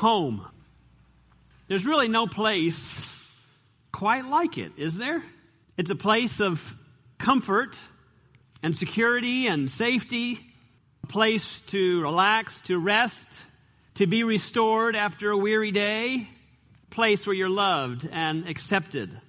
home. There's really no place quite like it, is there? It's a place of comfort and security and safety, a place to relax, to rest, to be restored after a weary day, a place where you're loved and accepted.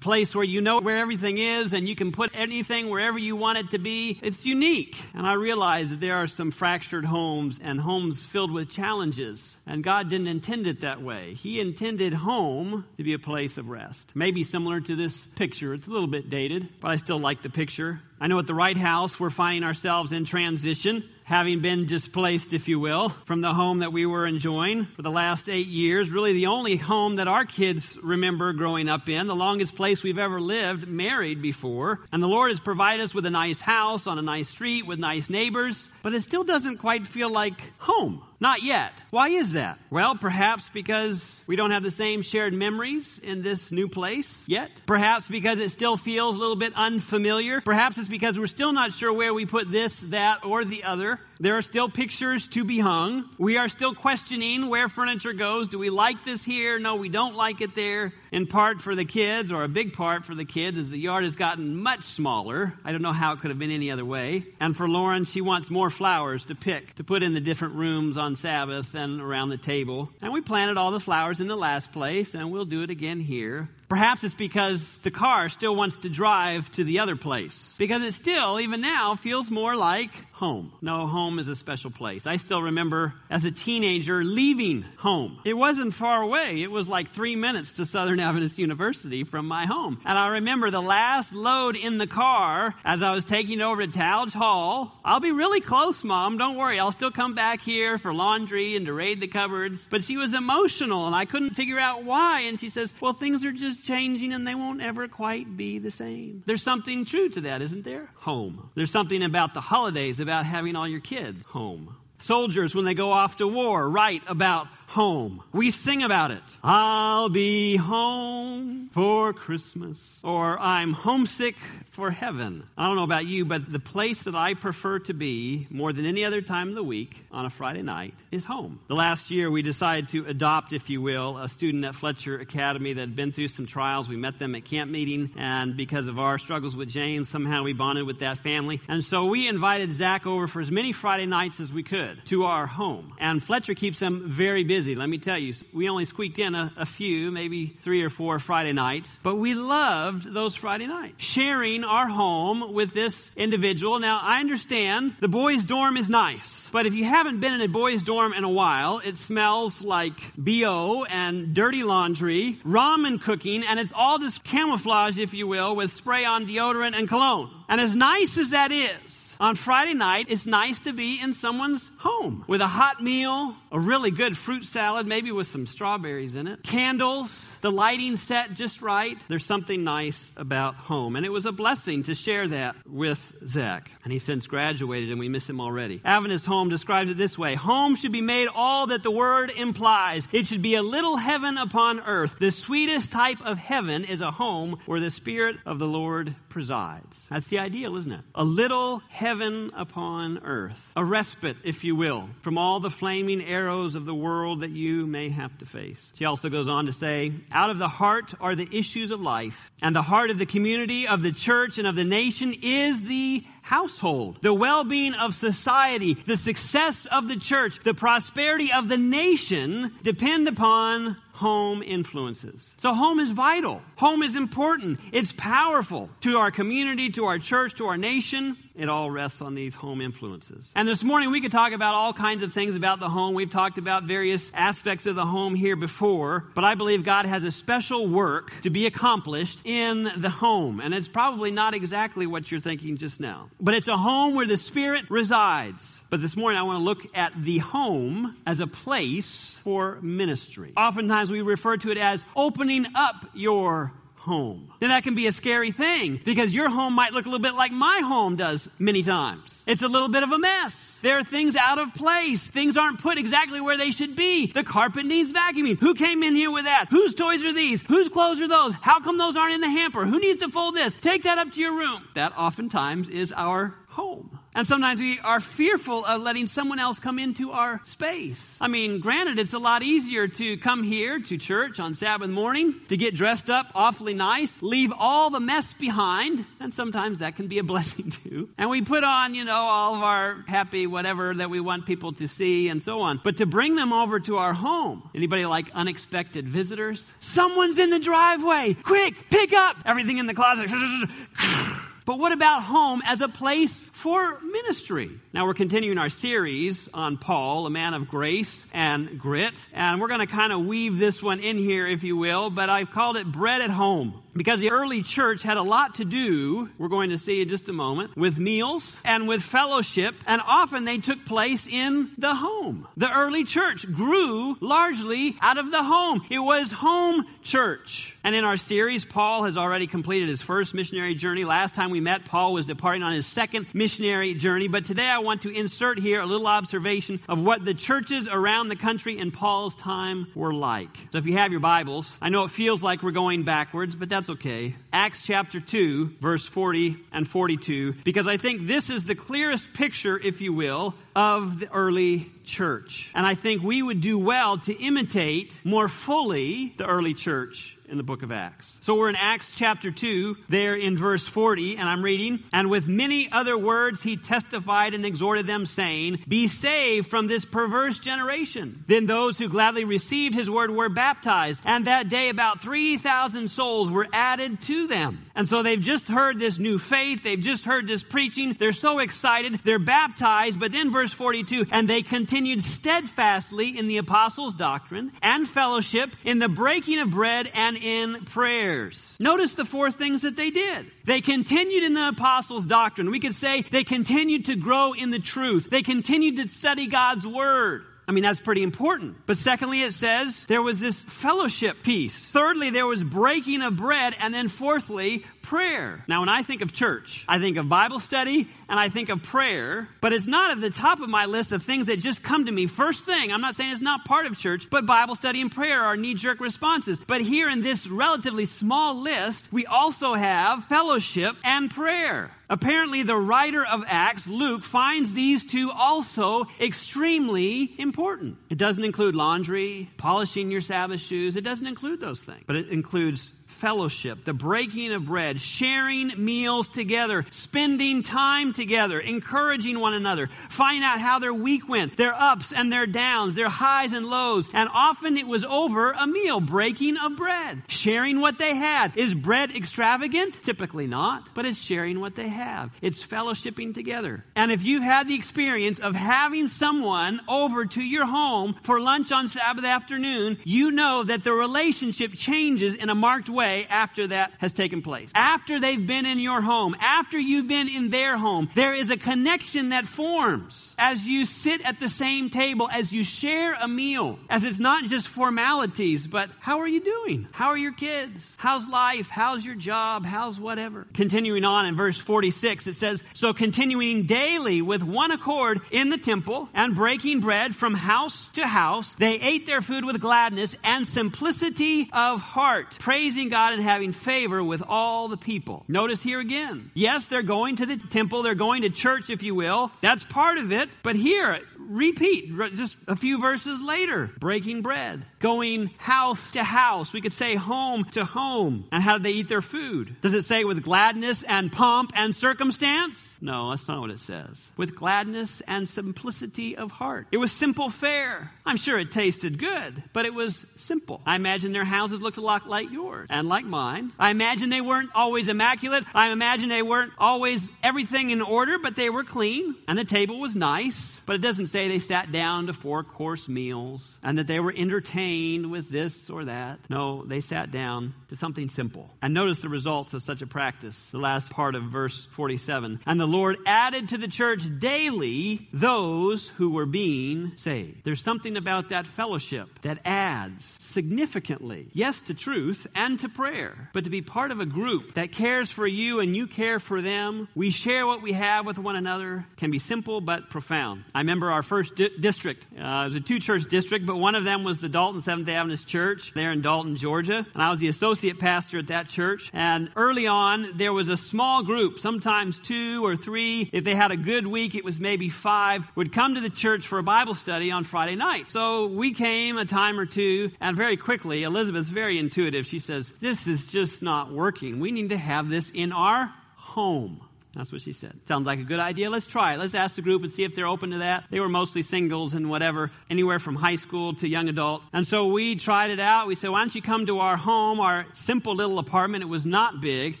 Place where you know where everything is and you can put anything wherever you want it to be. It's unique. And I realize that there are some fractured homes and homes filled with challenges. And God didn't intend it that way. He intended home to be a place of rest. Maybe similar to this picture. It's a little bit dated, but I still like the picture. I know at the Wright House we're finding ourselves in transition having been displaced, if you will, from the home that we were enjoying for the last eight years. Really, the only home that our kids remember growing up in, the longest place we've ever lived, married before. And the Lord has provided us with a nice house on a nice street with nice neighbors, but it still doesn't quite feel like home. Not yet. Why is that? Well, perhaps because we don't have the same shared memories in this new place yet. Perhaps because it still feels a little bit unfamiliar. Perhaps it's because we're still not sure where we put this, that, or the other. There are still pictures to be hung. We are still questioning where furniture goes. Do we like this here? No, we don't like it there. In part for the kids, or a big part for the kids, as the yard has gotten much smaller. I don't know how it could have been any other way. And for Lauren, she wants more flowers to pick, to put in the different rooms on Sabbath and around the table. And we planted all the flowers in the last place, and we'll do it again here. Perhaps it's because the car still wants to drive to the other place. Because it still, even now, feels more like home. No, home is a special place. I still remember as a teenager leaving home. It wasn't far away. It was like three minutes to Southern Adventist University from my home. And I remember the last load in the car as I was taking over to Talge Hall. I'll be really close, Mom. Don't worry. I'll still come back here for laundry and to raid the cupboards. But she was emotional and I couldn't figure out why. And she says, well, things are just changing and they won't ever quite be the same. There's something true to that, isn't there? Home. There's something about the holidays, about having all your kids home. Soldiers, when they go off to war, write about home. We sing about it. I'll be home for Christmas. Or I'm homesick for heaven. I don't know about you, but the place that I prefer to be more than any other time of the week on a Friday night is home. The last year we decided to adopt, if you will, a student at Fletcher Academy that had been through some trials. We met them at camp meeting, and because of our struggles with James, somehow we bonded with that family. And so we invited Zach over for as many Friday nights as we could to our home. And Fletcher keeps them very busy busy, let me tell you. We only squeaked in a, a few, maybe three or four Friday nights, but we loved those Friday nights. Sharing our home with this individual. Now, I understand the boys' dorm is nice. But if you haven't been in a boys' dorm in a while, it smells like BO and dirty laundry, ramen cooking, and it's all just camouflage, if you will, with spray on deodorant and cologne. And as nice as that is, on Friday night, it's nice to be in someone's home with a hot meal, a really good fruit salad, maybe with some strawberries in it, candles, the lighting set just right. There's something nice about home. And it was a blessing to share that with Zach. And he's since graduated and we miss him already. Adventist Home describes it this way Home should be made all that the word implies. It should be a little heaven upon earth. The sweetest type of heaven is a home where the Spirit of the Lord presides. That's the ideal, isn't it? A little heaven upon earth. A respite, if you will, from all the flaming arrows of the world that you may have to face. She also goes on to say, out of the heart are the issues of life, and the heart of the community, of the church, and of the nation is the household. The well-being of society, the success of the church, the prosperity of the nation depend upon home influences. So home is vital. Home is important. It's powerful to our community, to our church, to our nation. It all rests on these home influences. And this morning we could talk about all kinds of things about the home. We've talked about various aspects of the home here before, but I believe God has a special work to be accomplished in the home. And it's probably not exactly what you're thinking just now. But it's a home where the Spirit resides. But this morning I want to look at the home as a place for ministry. Oftentimes we refer to it as opening up your home. Then that can be a scary thing because your home might look a little bit like my home does many times. It's a little bit of a mess. There are things out of place. Things aren't put exactly where they should be. The carpet needs vacuuming. Who came in here with that? Whose toys are these? Whose clothes are those? How come those aren't in the hamper? Who needs to fold this? Take that up to your room. That oftentimes is our home. And sometimes we are fearful of letting someone else come into our space. I mean, granted, it's a lot easier to come here to church on Sabbath morning, to get dressed up awfully nice, leave all the mess behind, and sometimes that can be a blessing too. And we put on, you know, all of our happy whatever that we want people to see and so on. But to bring them over to our home, anybody like unexpected visitors? Someone's in the driveway. Quick, pick up everything in the closet. But what about home as a place for ministry? Now we're continuing our series on Paul, a man of grace and grit, and we're going to kind of weave this one in here, if you will, but I've called it bread at home because the early church had a lot to do, we're going to see in just a moment, with meals and with fellowship, and often they took place in the home. The early church grew largely out of the home. It was home church. And in our series, Paul has already completed his first missionary journey. Last time we met, Paul was departing on his second missionary journey. But today I want to insert here a little observation of what the churches around the country in Paul's time were like. So if you have your Bibles, I know it feels like we're going backwards, but that's that's okay. Acts chapter 2, verse 40 and 42, because I think this is the clearest picture, if you will, of the early church. And I think we would do well to imitate more fully the early church in the book of Acts. So we're in Acts chapter 2, there in verse 40, and I'm reading, and with many other words he testified and exhorted them, saying, Be saved from this perverse generation. Then those who gladly received his word were baptized, and that day about 3,000 souls were added to them. And so they've just heard this new faith, they've just heard this preaching, they're so excited, they're baptized, but then verse 42, and they continued steadfastly in the apostles' doctrine and fellowship, in the breaking of bread and in prayers. Notice the four things that they did. They continued in the apostles' doctrine. We could say they continued to grow in the truth. They continued to study God's word. I mean, that's pretty important. But secondly, it says there was this fellowship piece. Thirdly, there was breaking of bread. And then fourthly, prayer. Now, when I think of church, I think of Bible study and I think of prayer, but it's not at the top of my list of things that just come to me first thing. I'm not saying it's not part of church, but Bible study and prayer are knee jerk responses. But here in this relatively small list, we also have fellowship and prayer. Apparently, the writer of Acts, Luke, finds these two also extremely important. It doesn't include laundry, polishing your Sabbath shoes. It doesn't include those things, but it includes fellowship, the breaking of bread, sharing meals together, spending time together, encouraging one another, finding out how their week went, their ups and their downs, their highs and lows. And often it was over a meal, breaking of bread, sharing what they had. Is bread extravagant? Typically not, but it's sharing what they have. It's fellowshipping together. And if you've had the experience of having someone over to your home for lunch on Sabbath afternoon, you know that the relationship changes in a marked way way after that has taken place. After they've been in your home, after you've been in their home, there is a connection that forms as you sit at the same table, as you share a meal, as it's not just formalities, but how are you doing? How are your kids? How's life? How's your job? How's whatever? Continuing on in verse 46, it says, So continuing daily with one accord in the temple and breaking bread from house to house, they ate their food with gladness and simplicity of heart, praising God and having favor with all the people. Notice here again. Yes, they're going to the temple, they're going to church, if you will. That's part of it. But here, repeat just a few verses later breaking bread, going house to house. We could say home to home. And how did they eat their food? Does it say with gladness and pomp and circumstance? No, that's not what it says. With gladness and simplicity of heart. It was simple fare. I'm sure it tasted good, but it was simple. I imagine their houses looked a lot like yours and like mine. I imagine they weren't always immaculate. I imagine they weren't always everything in order, but they were clean and the table was nice. But it doesn't say they sat down to four course meals and that they were entertained with this or that. No, they sat down to something simple. And notice the results of such a practice. The last part of verse 47. And the Lord added to the church daily those who were being saved. There's something about that fellowship that adds significantly, yes, to truth and to prayer, but to be part of a group that cares for you and you care for them. We share what we have with one another, can be simple but profound. I remember our first di- district. Uh, it was a two church district, but one of them was the Dalton Seventh Adventist Church there in Dalton, Georgia. And I was the associate pastor at that church. And early on, there was a small group, sometimes two or three. If they had a good week, it was maybe five, would come to the church for a Bible study on Friday night. So we came a time or two, and very quickly, Elizabeth's very intuitive. She says, This is just not working. We need to have this in our home. That's what she said. Sounds like a good idea. Let's try it. Let's ask the group and see if they're open to that. They were mostly singles and whatever, anywhere from high school to young adult. And so we tried it out. We said, why don't you come to our home, our simple little apartment? It was not big.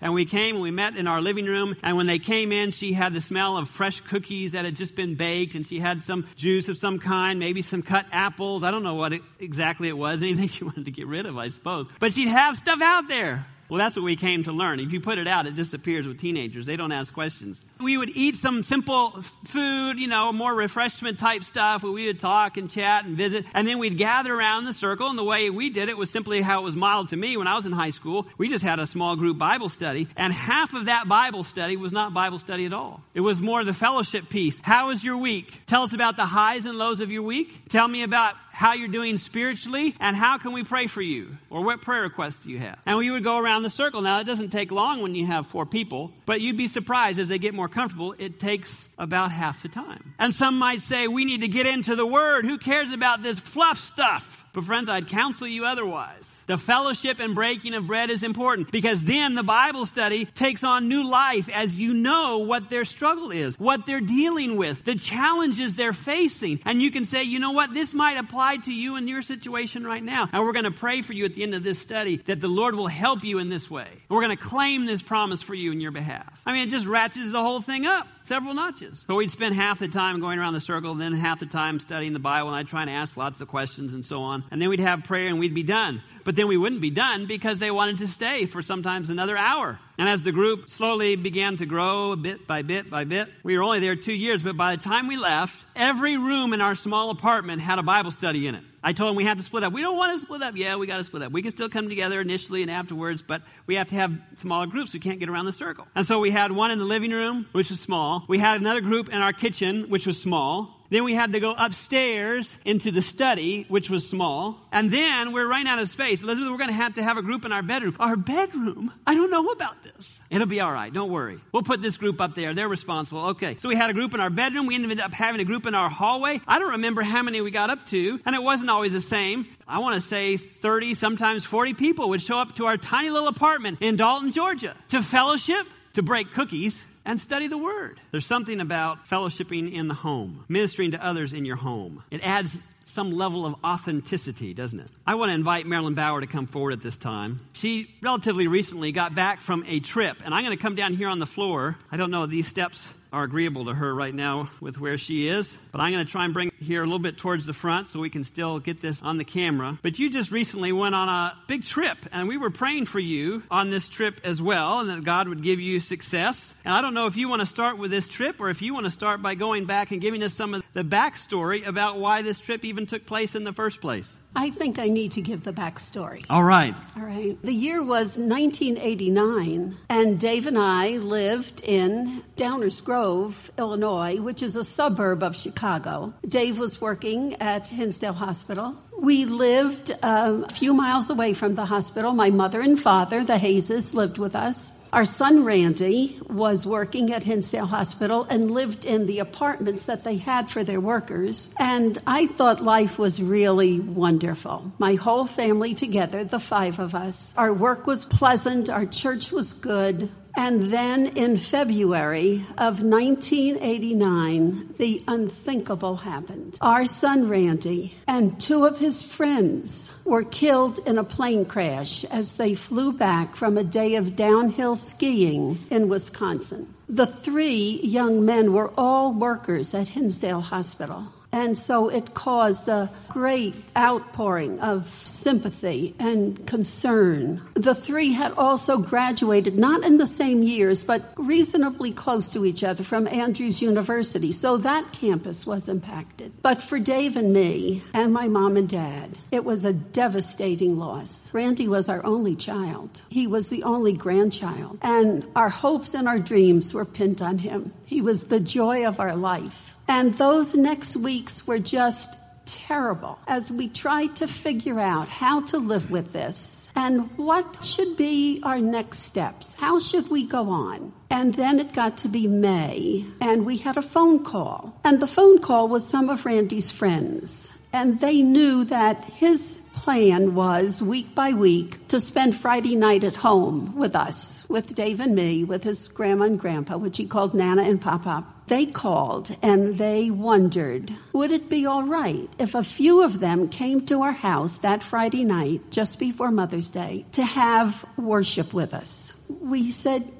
And we came and we met in our living room. And when they came in, she had the smell of fresh cookies that had just been baked. And she had some juice of some kind, maybe some cut apples. I don't know what it, exactly it was. Anything she wanted to get rid of, I suppose. But she'd have stuff out there. Well, that's what we came to learn. If you put it out, it disappears with teenagers. They don't ask questions. We would eat some simple food, you know, more refreshment type stuff we would talk and chat and visit. And then we'd gather around the circle. And the way we did it was simply how it was modeled to me when I was in high school. We just had a small group Bible study. And half of that Bible study was not Bible study at all. It was more the fellowship piece. How was your week? Tell us about the highs and lows of your week. Tell me about how you're doing spiritually and how can we pray for you or what prayer requests do you have and we would go around the circle now it doesn't take long when you have four people but you'd be surprised as they get more comfortable it takes about half the time. And some might say we need to get into the word. Who cares about this fluff stuff? But friends, I'd counsel you otherwise. The fellowship and breaking of bread is important because then the Bible study takes on new life as you know what their struggle is, what they're dealing with, the challenges they're facing. And you can say, you know what, this might apply to you in your situation right now. And we're going to pray for you at the end of this study that the Lord will help you in this way. And we're going to claim this promise for you in your behalf. I mean, it just ratchets the whole thing up several notches. But we'd spend half the time going around the circle, then half the time studying the Bible, and I'd try and ask lots of questions and so on. And then we'd have prayer and we'd be done. But then we wouldn't be done because they wanted to stay for sometimes another hour. And as the group slowly began to grow bit by bit by bit, we were only there two years, but by the time we left, every room in our small apartment had a Bible study in it. I told them we had to split up. We don't want to split up. Yeah, we got to split up. We can still come together initially and afterwards, but we have to have smaller groups. We can't get around the circle. And so we had one in the living room, which was small. We had another group in our kitchen, which was small. Then we had to go upstairs into the study, which was small. And then we're running out of space. Elizabeth, we're going to have to have a group in our bedroom. Our bedroom? I don't know about this. It'll be all right. Don't worry. We'll put this group up there. They're responsible. Okay. So we had a group in our bedroom. We ended up having a group in our hallway. I don't remember how many we got up to, and it wasn't always the same. I want to say 30, sometimes 40 people would show up to our tiny little apartment in Dalton, Georgia to fellowship, to break cookies, and study the Word. There's something about fellowshipping in the home, ministering to others in your home. It adds some level of authenticity, doesn't it? I want to invite Marilyn Bauer to come forward at this time. She relatively recently got back from a trip, and I'm going to come down here on the floor. I don't know these steps are agreeable to her right now with where she is. But I'm going to try and bring here a little bit towards the front so we can still get this on the camera. But you just recently went on a big trip, and we were praying for you on this trip as well, and that God would give you success. And I don't know if you want to start with this trip or if you want to start by going back and giving us some of the backstory about why this trip even took place in the first place. I think I need to give the backstory. All right. All right. The year was 1989, and Dave and I lived in Downers Grove, Illinois, which is a suburb of Chicago. Dave was working at Hinsdale Hospital. We lived uh, a few miles away from the hospital. My mother and father, the Hayes, lived with us. Our son Randy was working at Hinsdale Hospital and lived in the apartments that they had for their workers. And I thought life was really wonderful. My whole family together, the five of us. Our work was pleasant. Our church was good. And then in February of 1989, the unthinkable happened. Our son Randy and two of his friends were killed in a plane crash as they flew back from a day of downhill skiing in Wisconsin. The three young men were all workers at Hinsdale Hospital. And so it caused a great outpouring of sympathy and concern. The three had also graduated, not in the same years, but reasonably close to each other from Andrews University. So that campus was impacted. But for Dave and me and my mom and dad, it was a devastating loss. Randy was our only child. He was the only grandchild. And our hopes and our dreams were pinned on him. He was the joy of our life. And those next weeks were just terrible as we tried to figure out how to live with this and what should be our next steps. How should we go on? And then it got to be May, and we had a phone call. And the phone call was some of Randy's friends. And they knew that his plan was week by week to spend Friday night at home with us, with Dave and me, with his grandma and grandpa, which he called Nana and Papa. They called and they wondered, would it be all right if a few of them came to our house that Friday night, just before Mother's Day, to have worship with us? We said,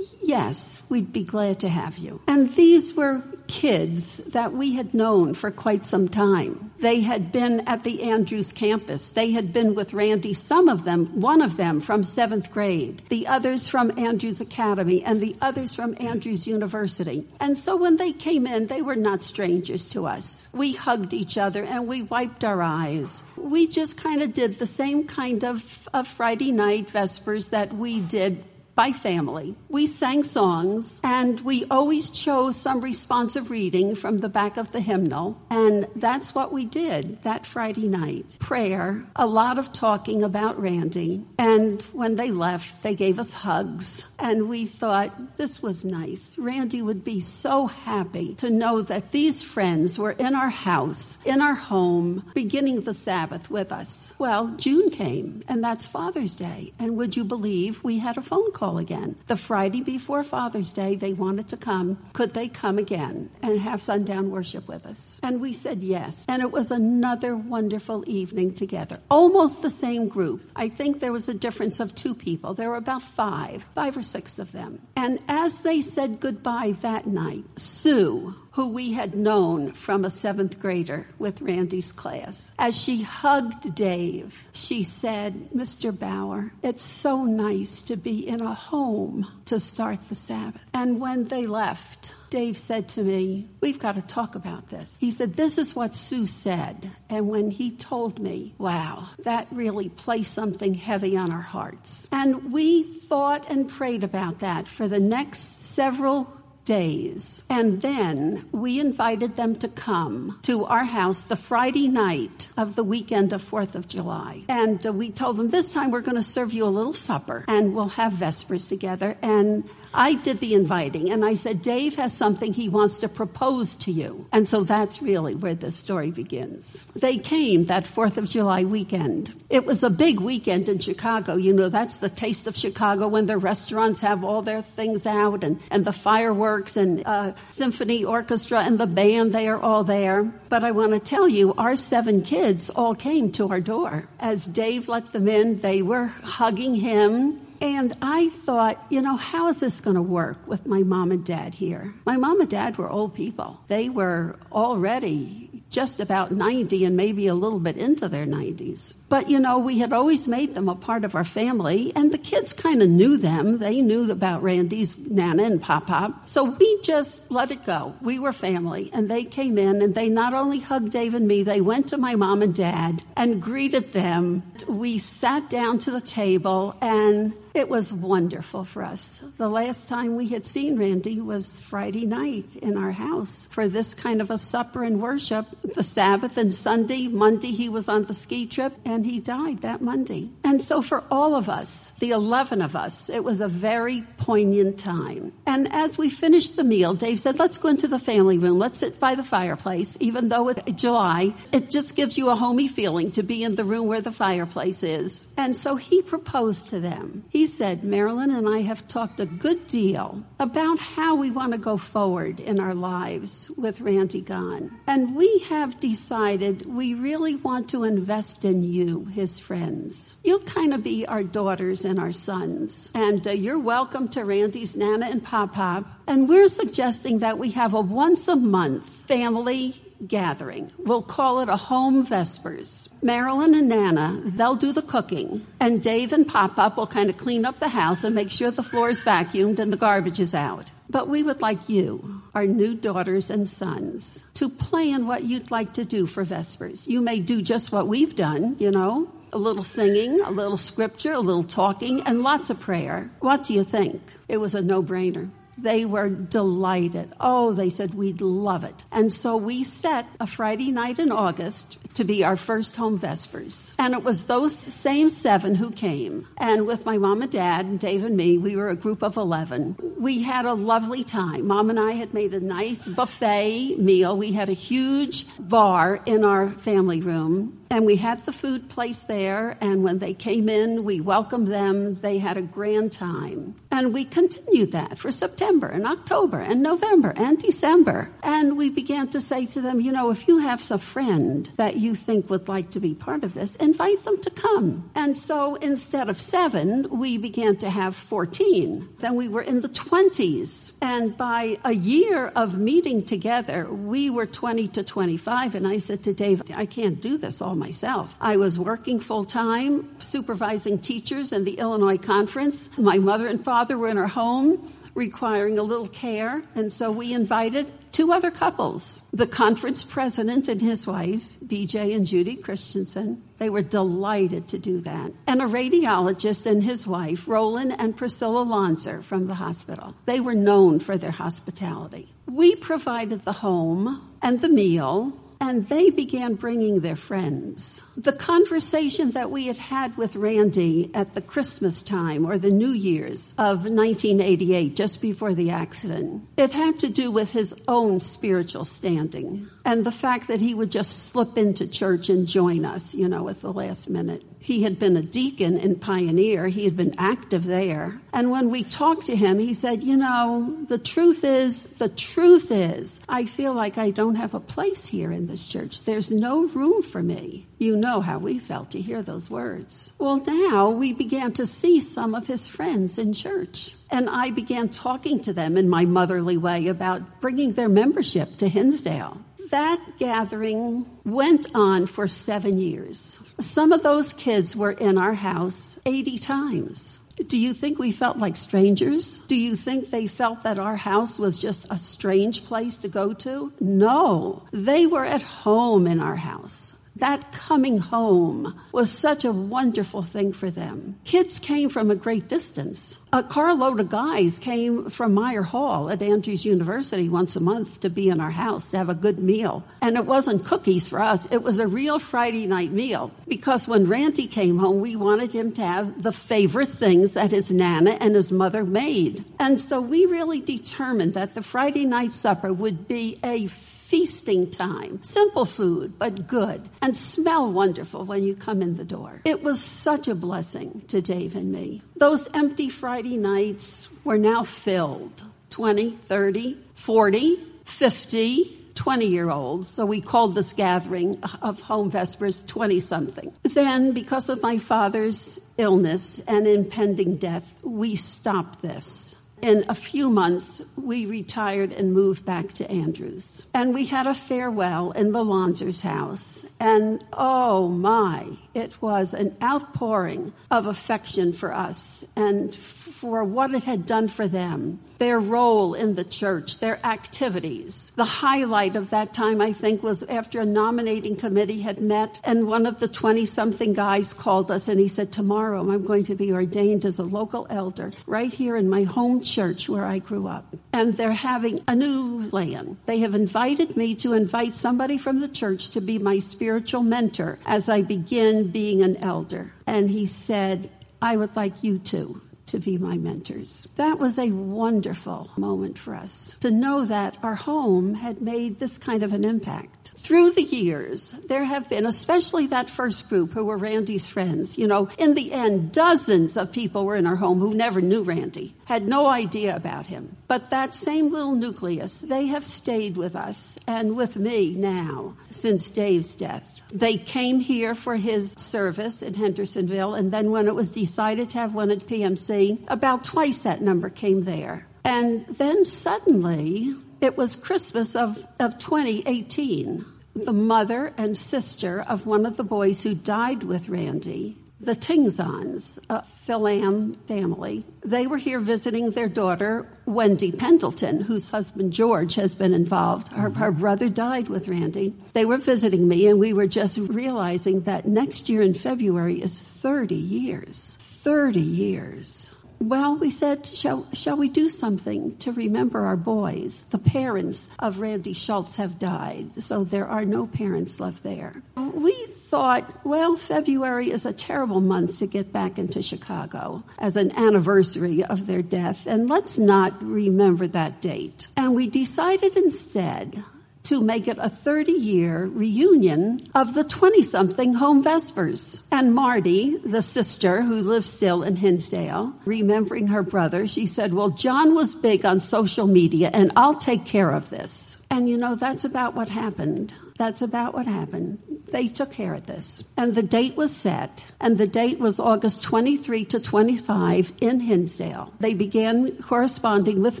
yes, we'd be glad to have you. And these were kids that we had known for quite some time. They had been at the Andrews campus. They had been with Randy, some of them, one of them from seventh grade, the others from Andrews Academy, and the others from Andrews University. And so when they came in, they were not strangers to us. We hugged each other and we wiped our eyes. We just kind of did the same kind of, of Friday night vespers that we did by family. We sang songs and we always chose some responsive reading from the back of the hymnal. And that's what we did that Friday night. Prayer, a lot of talking about Randy. And when they left, they gave us hugs. And we thought this was nice. Randy would be so happy to know that these friends were in our house, in our home, beginning the Sabbath with us. Well, June came and that's Father's Day. And would you believe we had a phone call again. The Friday before Father's Day, they wanted to come. Could they come again and have sundown worship with us? And we said yes. And it was another wonderful evening together. Almost the same group. I think there was a difference of two people. There were about five, five or six of them. And as they said goodbye that night, Sue, who we had known from a seventh grader with Randy's class. As she hugged Dave, she said, Mr. Bauer, it's so nice to be in a home to start the Sabbath. And when they left, Dave said to me, We've got to talk about this. He said, This is what Sue said. And when he told me, wow, that really placed something heavy on our hearts. And we thought and prayed about that for the next several days. And then we invited them to come to our house the Friday night of the weekend of 4th of July. And uh, we told them this time we're going to serve you a little supper and we'll have Vespers together. And I did the inviting and I said, Dave has something he wants to propose to you. And so that's really where this story begins. They came that 4th of July weekend. It was a big weekend in Chicago. You know, that's the taste of Chicago when the restaurants have all their things out and, and the fireworks and uh, symphony orchestra and the band, they are all there. But I want to tell you, our seven kids all came to our door. As Dave let them in, they were hugging him and I thought, you know, how is this going to work with my mom and dad here? My mom and dad were old people. They were already just about 90 and maybe a little bit into their 90s. But you know, we had always made them a part of our family and the kids kind of knew them. They knew about Randy's Nana and Papa. So we just let it go. We were family and they came in and they not only hugged Dave and me, they went to my mom and dad and greeted them. We sat down to the table and it was wonderful for us. The last time we had seen Randy was Friday night in our house for this kind of a supper and worship. The Sabbath and Sunday, Monday he was on the ski trip and he died that Monday. And so for all of us, the 11 of us, it was a very poignant time. And as we finished the meal, Dave said, let's go into the family room. Let's sit by the fireplace. Even though it's July, it just gives you a homey feeling to be in the room where the fireplace is. And so he proposed to them. He said, Marilyn and I have talked a good deal about how we want to go forward in our lives with Randy gone. And we have decided we really want to invest in you you, his friends. You'll kind of be our daughters and our sons. And uh, you're welcome to Randy's Nana and Papa. And we're suggesting that we have a once a month family gathering. We'll call it a home vespers. Marilyn and Nana, they'll do the cooking, and Dave and Pop will kind of clean up the house and make sure the floor is vacuumed and the garbage is out. But we would like you, our new daughters and sons, to plan what you'd like to do for Vespers. You may do just what we've done, you know, a little singing, a little scripture, a little talking, and lots of prayer. What do you think? It was a no brainer. They were delighted. Oh, they said we'd love it. And so we set a Friday night in August to be our first home Vespers. And it was those same seven who came. And with my mom and dad and Dave and me, we were a group of 11. We had a lovely time. Mom and I had made a nice buffet meal. We had a huge bar in our family room and we had the food placed there, and when they came in, we welcomed them. They had a grand time. And we continued that for September and October and November and December. And we began to say to them, you know, if you have a friend that you think would like to be part of this, invite them to come. And so instead of seven, we began to have 14. Then we were in the 20s. And by a year of meeting together, we were 20 to 25. And I said to Dave, I can't do this all myself. I was working full time, supervising teachers in the Illinois conference. My mother and father were in our home requiring a little care, and so we invited two other couples the conference president and his wife, BJ and Judy Christensen. They were delighted to do that. And a radiologist and his wife, Roland and Priscilla Lonzer from the hospital. They were known for their hospitality. We provided the home and the meal and they began bringing their friends. The conversation that we had had with Randy at the Christmas time or the New Year's of 1988, just before the accident, it had to do with his own spiritual standing and the fact that he would just slip into church and join us, you know, at the last minute. He had been a deacon in Pioneer. He had been active there. And when we talked to him, he said, you know, the truth is, the truth is, I feel like I don't have a place here in this church. There's no room for me. You know how we felt to hear those words. Well, now we began to see some of his friends in church. And I began talking to them in my motherly way about bringing their membership to Hinsdale. That gathering went on for seven years. Some of those kids were in our house 80 times. Do you think we felt like strangers? Do you think they felt that our house was just a strange place to go to? No. They were at home in our house. That coming home was such a wonderful thing for them. Kids came from a great distance. A carload of guys came from Meier Hall at Andrews University once a month to be in our house to have a good meal. And it wasn't cookies for us. It was a real Friday night meal because when Randy came home, we wanted him to have the favorite things that his Nana and his mother made. And so we really determined that the Friday night supper would be a feasting time. Simple food, but good, and smell wonderful when you come in the door. It was such a blessing to Dave and me. Those empty Friday nights were now filled 20, 30, 40, 50, 20 year olds. So we called this gathering of home vespers 20 something. Then, because of my father's illness and impending death, we stopped this in a few months, we retired and moved back to Andrews. And we had a farewell in the Lonzer's house. And oh my, it was an outpouring of affection for us and for what it had done for them their role in the church, their activities. The highlight of that time, I think, was after a nominating committee had met and one of the 20 something guys called us and he said, tomorrow I'm going to be ordained as a local elder right here in my home church where I grew up. And they're having a new plan. They have invited me to invite somebody from the church to be my spiritual mentor as I begin being an elder. And he said, I would like you to to be my mentors. That was a wonderful moment for us to know that our home had made this kind of an impact. Through the years, there have been, especially that first group who were Randy's friends, you know, in the end, dozens of people were in our home who never knew Randy, had no idea about him. But that same little nucleus, they have stayed with us and with me now since Dave's death. They came here for his service in Hendersonville, and then when it was decided to have one at PMC, about twice that number came there. And then suddenly, it was Christmas of, of 2018. The mother and sister of one of the boys who died with Randy the Tingzons, a Philam family. They were here visiting their daughter, Wendy Pendleton, whose husband George has been involved. Her, her, mm-hmm. brother died with Randy. They were visiting me, and we were just realizing that next year in February is 30 years. 30 years. well, we said, shall, shall we do something to remember our boys? The parents of Randy Schultz have died, so there are no parents left there. We thought, well, February is a terrible month to get back into Chicago as an anniversary of their death, and let's not remember that date. And we decided instead to make it a 30 year reunion of the 20 something home Vespers. And Marty, the sister who lives still in Hinsdale, remembering her brother, she said, well, John was big on social media and I'll take care of this. And you know, that's about what happened. That's about what happened. They took care of this. And the date was set, and the date was August 23 to 25 in Hinsdale. They began corresponding with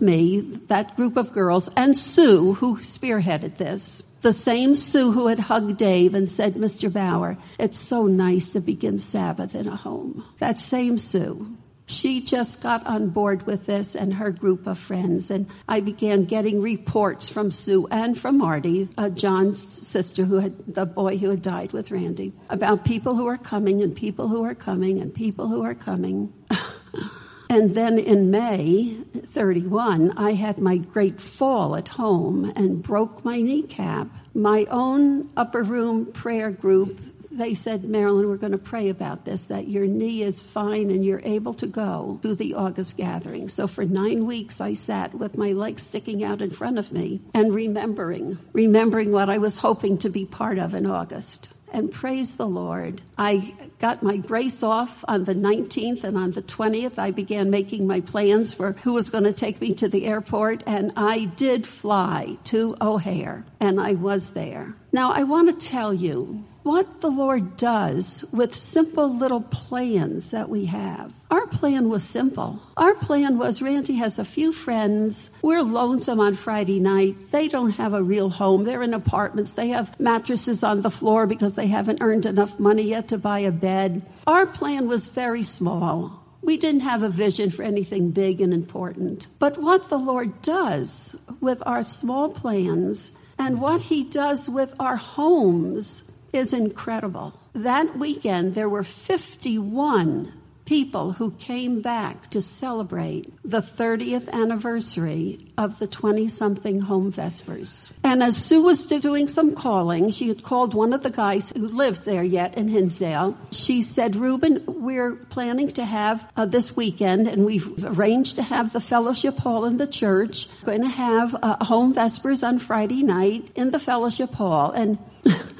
me, that group of girls, and Sue, who spearheaded this. The same Sue who had hugged Dave and said, Mr. Bauer, it's so nice to begin Sabbath in a home. That same Sue she just got on board with this and her group of friends. And I began getting reports from Sue and from Marty, uh, John's sister, who had the boy who had died with Randy, about people who are coming and people who are coming and people who are coming. and then in May 31, I had my great fall at home and broke my kneecap. My own upper room prayer group they said, Marilyn, we're going to pray about this, that your knee is fine and you're able to go to the August gathering. So for nine weeks, I sat with my legs sticking out in front of me and remembering, remembering what I was hoping to be part of in August. And praise the Lord. I got my brace off on the 19th and on the 20th I began making my plans for who was going to take me to the airport and I did fly to O'Hare and I was there. Now I want to tell you what the Lord does with simple little plans that we have. Our plan was simple. Our plan was Randy has a few friends. We're lonesome on Friday night. They don't have a real home. They're in apartments. They have mattresses on the floor because they haven't earned enough money yet to buy a bed. Our plan was very small. We didn't have a vision for anything big and important. But what the Lord does with our small plans and what He does with our homes is incredible. That weekend, there were 51 people who came back to celebrate the 30th anniversary of the 20 something home vespers. And as Sue was doing some calling, she had called one of the guys who lived there yet in Hinsdale. She said, Reuben, we're planning to have uh, this weekend and we've arranged to have the fellowship hall in the church. We're going to have uh, home vespers on Friday night in the fellowship hall. And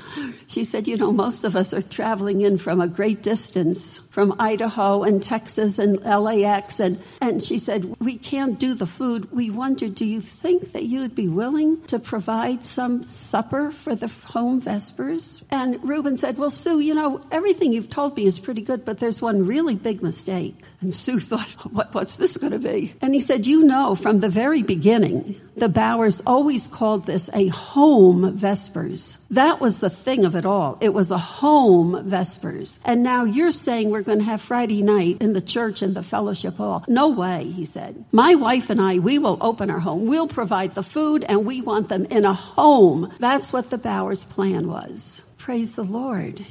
she said, you know, most of us are traveling in from a great distance from Idaho and Texas and LAX. And, and she said, we can't do the food. We wondered, do you think that you would be willing to provide some supper for the home vespers? And Reuben said, well, Sue, you know, everything you've told me is pretty good, but there's one really big mistake. And Sue thought, what, what's this going to be? And he said, you know, from the very beginning, the Bauers always called this a home vespers. That was the thing of it all. It was a home vespers. And now you're saying we're going to have Friday night in the church in the fellowship hall. No way, he said. My wife and I, we will open our home. We'll provide the food and we want them in a home. That's what the Bauers plan was. Praise the Lord.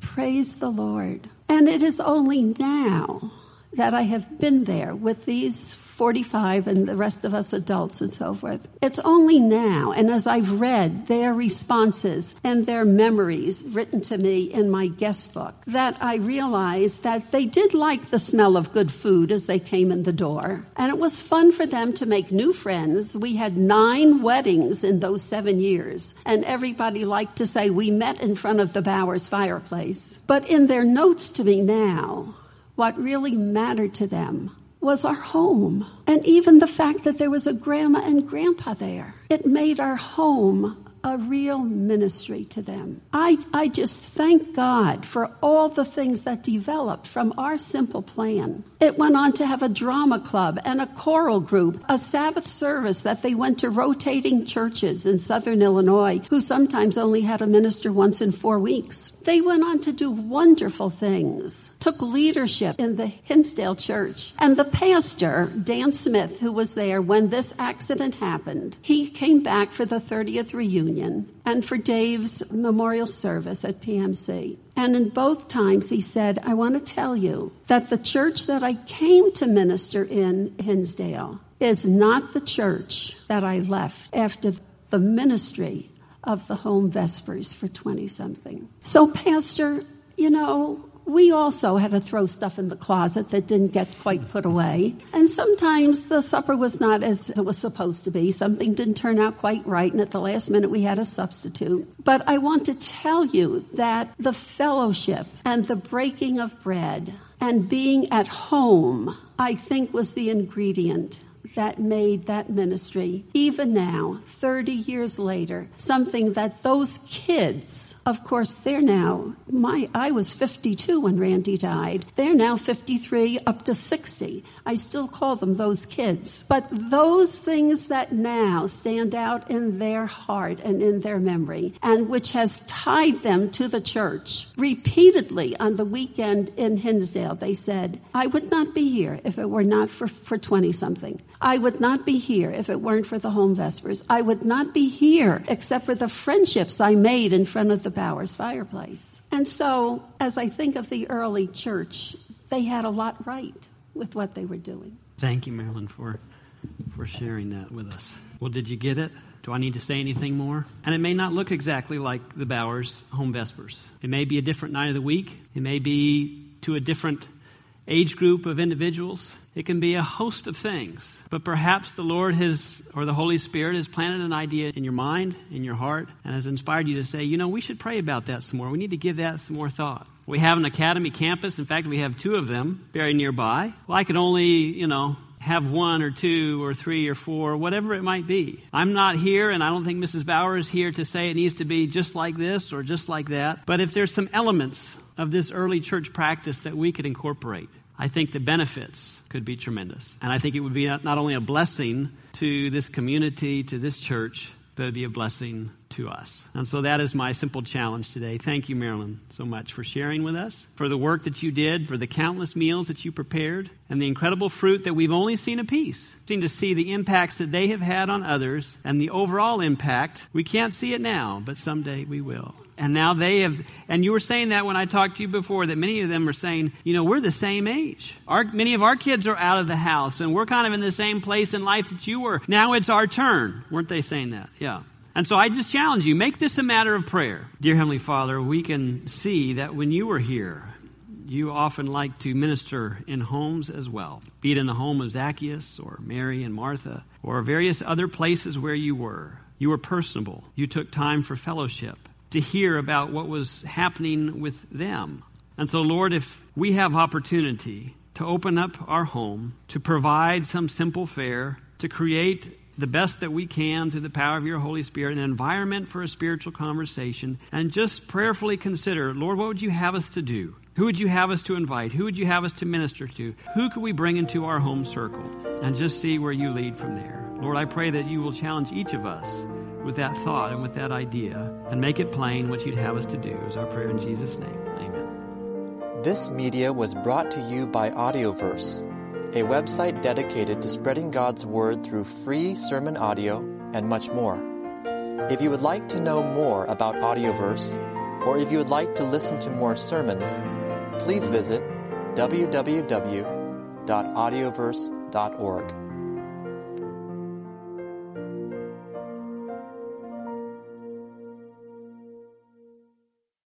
Praise the Lord. And it is only now that I have been there with these 45 and the rest of us adults and so forth. It's only now, and as I've read their responses and their memories written to me in my guest book, that I realized that they did like the smell of good food as they came in the door. And it was fun for them to make new friends. We had nine weddings in those seven years, and everybody liked to say we met in front of the Bauers fireplace. But in their notes to me now, what really mattered to them was our home. And even the fact that there was a grandma and grandpa there, it made our home a real ministry to them. I, I just thank God for all the things that developed from our simple plan. It went on to have a drama club and a choral group, a Sabbath service that they went to rotating churches in southern Illinois who sometimes only had a minister once in four weeks. They went on to do wonderful things, took leadership in the Hinsdale church. And the pastor, Dan Smith, who was there when this accident happened, he came back for the 30th reunion reunion and for Dave's memorial service at PMC. And in both times, he said, I want to tell you that the church that I came to minister in Hinsdale is not the church that I left after the ministry of the home vespers for 20 something. So, Pastor, you know, we also had to throw stuff in the closet that didn't get quite put away. And sometimes the supper was not as it was supposed to be. Something didn't turn out quite right, and at the last minute we had a substitute. But I want to tell you that the fellowship and the breaking of bread and being at home, I think, was the ingredient that made that ministry, even now, 30 years later, something that those kids of course, they're now, my, I was 52 when Randy died. They're now 53 up to 60. I still call them those kids. But those things that now stand out in their heart and in their memory, and which has tied them to the church repeatedly on the weekend in Hinsdale, they said, I would not be here if it were not for, for 20 something. I would not be here if it weren't for the home vespers. I would not be here except for the friendships I made in front of the Bauers fireplace. And so, as I think of the early church, they had a lot right with what they were doing. Thank you, Marilyn, for, for sharing that with us. Well, did you get it? Do I need to say anything more? And it may not look exactly like the Bauers home vespers. It may be a different night of the week. It may be to a different age group of individuals. It can be a host of things. But perhaps the Lord has, or the Holy Spirit has planted an idea in your mind, in your heart, and has inspired you to say, you know, we should pray about that some more. We need to give that some more thought. We have an academy campus. In fact, we have two of them very nearby. Well, I could only, you know, have one or two or three or four, whatever it might be. I'm not here, and I don't think Mrs. Bauer is here to say it needs to be just like this or just like that. But if there's some elements of this early church practice that we could incorporate, I think the benefits could be tremendous. And I think it would be not only a blessing to this community, to this church, but it'd be a blessing to us. And so that is my simple challenge today. Thank you, Marilyn, so much for sharing with us, for the work that you did, for the countless meals that you prepared, and the incredible fruit that we've only seen a piece. Seen to see the impacts that they have had on others and the overall impact. We can't see it now, but someday we will. And now they have, and you were saying that when I talked to you before, that many of them are saying, you know, we're the same age. Our, many of our kids are out of the house, and we're kind of in the same place in life that you were. Now it's our turn. Weren't they saying that? Yeah. And so I just challenge you, make this a matter of prayer. Dear Heavenly Father, we can see that when you were here, you often like to minister in homes as well, be it in the home of Zacchaeus or Mary and Martha or various other places where you were. You were personable. You took time for fellowship to hear about what was happening with them. And so, Lord, if we have opportunity to open up our home, to provide some simple fare, to create the best that we can through the power of your Holy Spirit, an environment for a spiritual conversation, and just prayerfully consider, Lord, what would you have us to do? Who would you have us to invite? Who would you have us to minister to? Who could we bring into our home circle? And just see where you lead from there. Lord, I pray that you will challenge each of us with that thought and with that idea and make it plain what you'd have us to do is our prayer in Jesus' name. Amen. This media was brought to you by Audioverse, a website dedicated to spreading God's word through free sermon audio and much more. If you would like to know more about Audioverse, or if you would like to listen to more sermons, please visit www.audioverse.org.